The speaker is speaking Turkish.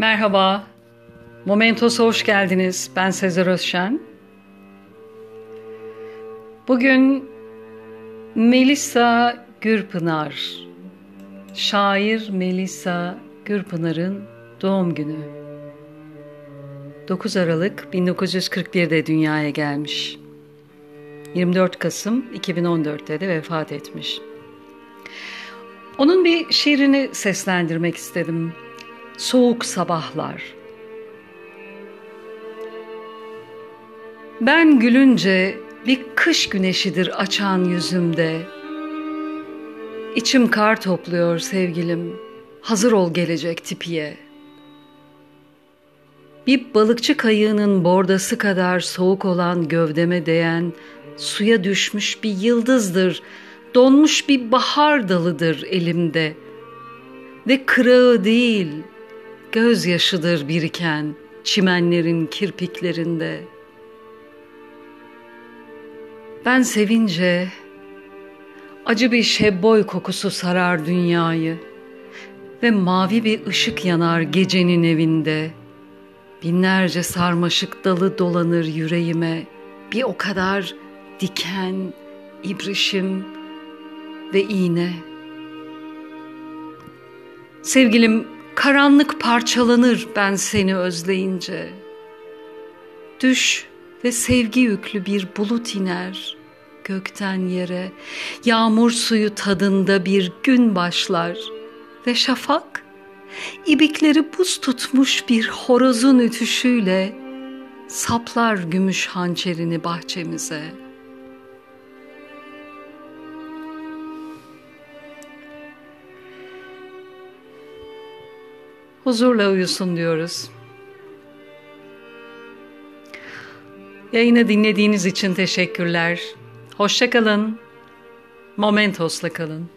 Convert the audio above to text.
Merhaba, Momentos'a hoş geldiniz. Ben Sezer Özşen. Bugün Melisa Gürpınar, şair Melisa Gürpınar'ın doğum günü. 9 Aralık 1941'de dünyaya gelmiş. 24 Kasım 2014'te de vefat etmiş. Onun bir şiirini seslendirmek istedim. Soğuk Sabahlar. Ben gülünce bir kış güneşidir açan yüzümde. İçim kar topluyor sevgilim, hazır ol gelecek tipiye. Bir balıkçı kayığının bordası kadar soğuk olan gövdeme değen suya düşmüş bir yıldızdır, donmuş bir bahar dalıdır elimde. Ve kırığı değil, gözyaşıdır biriken çimenlerin kirpiklerinde. Ben sevince acı bir şebboy kokusu sarar dünyayı ve mavi bir ışık yanar gecenin evinde. Binlerce sarmaşık dalı dolanır yüreğime bir o kadar diken, ibrişim ve iğne. Sevgilim karanlık parçalanır ben seni özleyince. Düş ve sevgi yüklü bir bulut iner gökten yere. Yağmur suyu tadında bir gün başlar ve şafak ibikleri buz tutmuş bir horozun ütüşüyle saplar gümüş hançerini bahçemize. Huzurla uyusun diyoruz. Yayını dinlediğiniz için teşekkürler. Hoşçakalın. Momentos'la kalın.